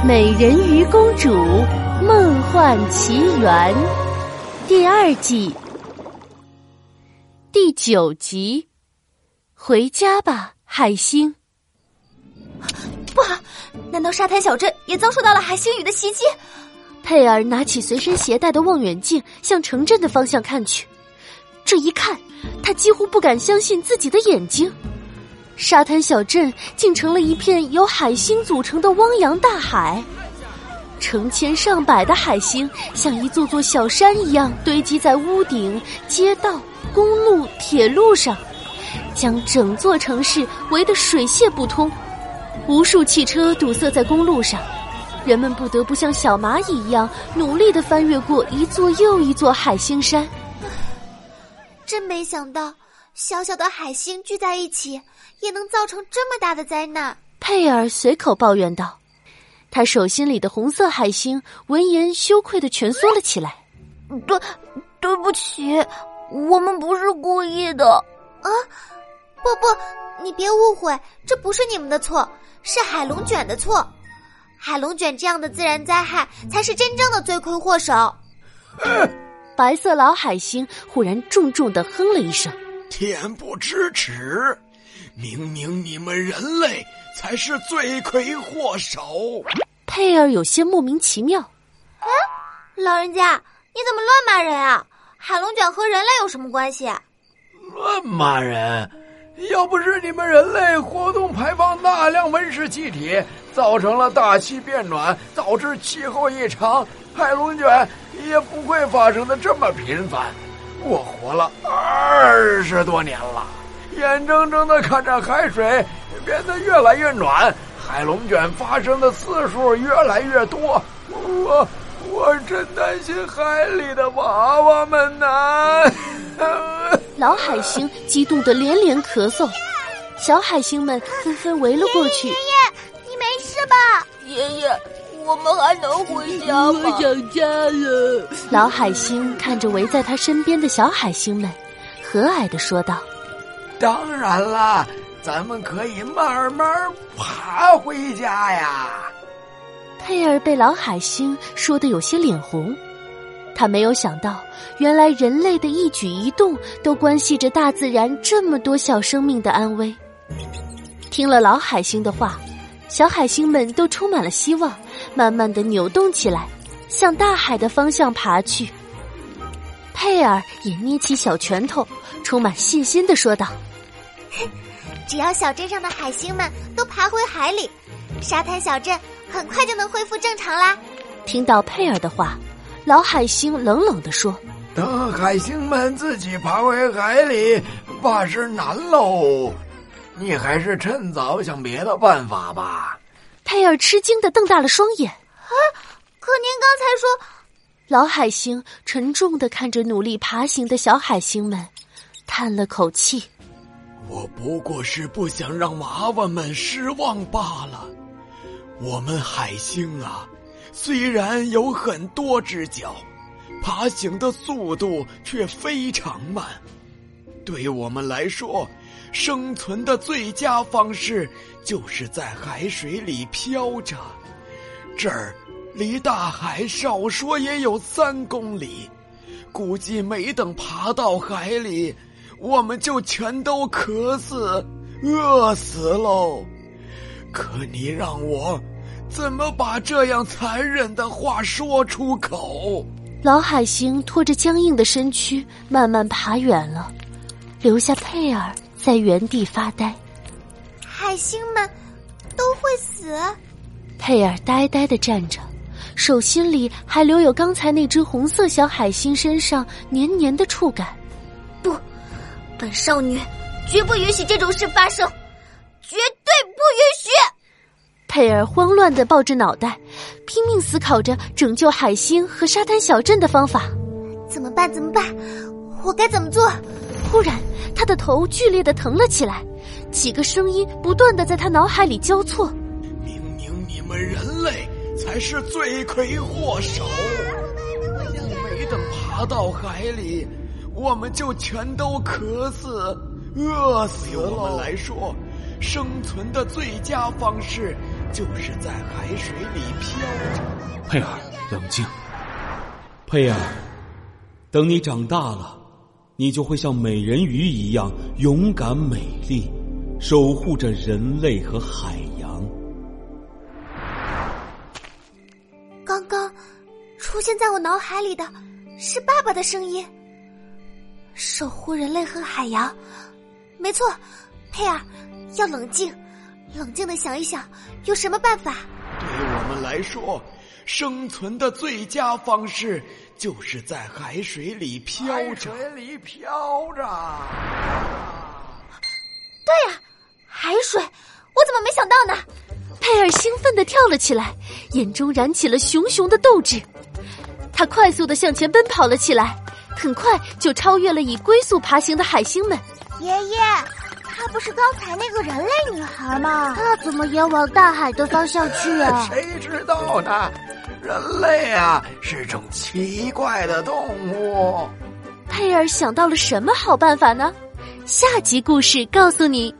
《美人鱼公主梦幻奇缘》第二季第九集，回家吧，海星！不好，难道沙滩小镇也遭受到了海星雨的袭击？佩尔拿起随身携带的望远镜，向城镇的方向看去。这一看，他几乎不敢相信自己的眼睛。沙滩小镇竟成了一片由海星组成的汪洋大海，成千上百的海星像一座座小山一样堆积在屋顶、街道、公路、铁路上，将整座城市围得水泄不通。无数汽车堵塞在公路上，人们不得不像小蚂蚁一样努力的翻越过一座又一座海星山。真没想到，小小的海星聚在一起，也能造成这么大的灾难。佩尔随口抱怨道：“他手心里的红色海星闻言，羞愧的蜷缩了起来。对，对不起，我们不是故意的。啊，不不，你别误会，这不是你们的错，是海龙卷的错。海龙卷这样的自然灾害，才是真正的罪魁祸首。”白色老海星忽然重重的哼了一声：“恬不知耻！明明你们人类才是罪魁祸首。”佩尔有些莫名其妙：“哎，老人家，你怎么乱骂人啊？海龙卷和人类有什么关系？”“乱骂人？要不是你们人类活动排放大量温室气体，造成了大气变暖，导致气候异常，海龙卷。”也不会发生的这么频繁。我活了二十多年了，眼睁睁的看着海水变得越来越暖，海龙卷发生的次数越来越多。我我真担心海里的娃娃们呢。老海星激动的连连咳嗽，小海星们纷纷围了过去。爷爷，你没事吧？爷爷。我们还能回家吗？我想家了。老海星看着围在他身边的小海星们，和蔼的说道：“当然啦，咱们可以慢慢爬回家呀。”佩尔被老海星说的有些脸红，他没有想到，原来人类的一举一动都关系着大自然这么多小生命的安危。听了老海星的话，小海星们都充满了希望。慢慢的扭动起来，向大海的方向爬去。佩尔也捏起小拳头，充满信心的说道：“只要小镇上的海星们都爬回海里，沙滩小镇很快就能恢复正常啦。”听到佩尔的话，老海星冷冷的说：“等海星们自己爬回海里，怕是难喽。你还是趁早想别的办法吧。”佩尔吃惊的瞪大了双眼，啊！可您刚才说，老海星沉重的看着努力爬行的小海星们，叹了口气：“我不过是不想让娃娃们失望罢了。我们海星啊，虽然有很多只脚，爬行的速度却非常慢。对我们来说。”生存的最佳方式就是在海水里漂着。这儿离大海少说也有三公里，估计没等爬到海里，我们就全都渴死、饿死喽。可你让我怎么把这样残忍的话说出口？老海星拖着僵硬的身躯慢慢爬远了，留下佩尔。在原地发呆，海星们都会死。佩尔呆呆的站着，手心里还留有刚才那只红色小海星身上黏黏的触感。不，本少女绝不允许这种事发生，绝对不允许！佩尔慌乱的抱着脑袋，拼命思考着拯救海星和沙滩小镇的方法。怎么办？怎么办？我该怎么做？忽然。他的头剧烈的疼了起来，几个声音不断的在他脑海里交错。明明你们人类才是罪魁祸首，没等爬到海里，我们就全都渴死、饿死了。对我们来说，生存的最佳方式就是在海水里飘着。佩尔，冷静。佩尔，等你长大了，你就会像美人鱼一样勇敢美丽，守护着人类和海洋。刚刚出现在我脑海里的是爸爸的声音。守护人类和海洋，没错。佩儿，要冷静，冷静的想一想，有什么办法？对我们来说，生存的最佳方式就是在海水里飘着。海水里飘着。对呀，海水，我怎么没想到呢？佩尔兴奋的跳了起来，眼中燃起了熊熊的斗志。他快速的向前奔跑了起来，很快就超越了以龟速爬行的海星们。爷爷。她不是刚才那个人类女孩吗？她怎么也往大海的方向去啊？谁知道呢？人类啊，是种奇怪的动物。佩尔想到了什么好办法呢？下集故事告诉你。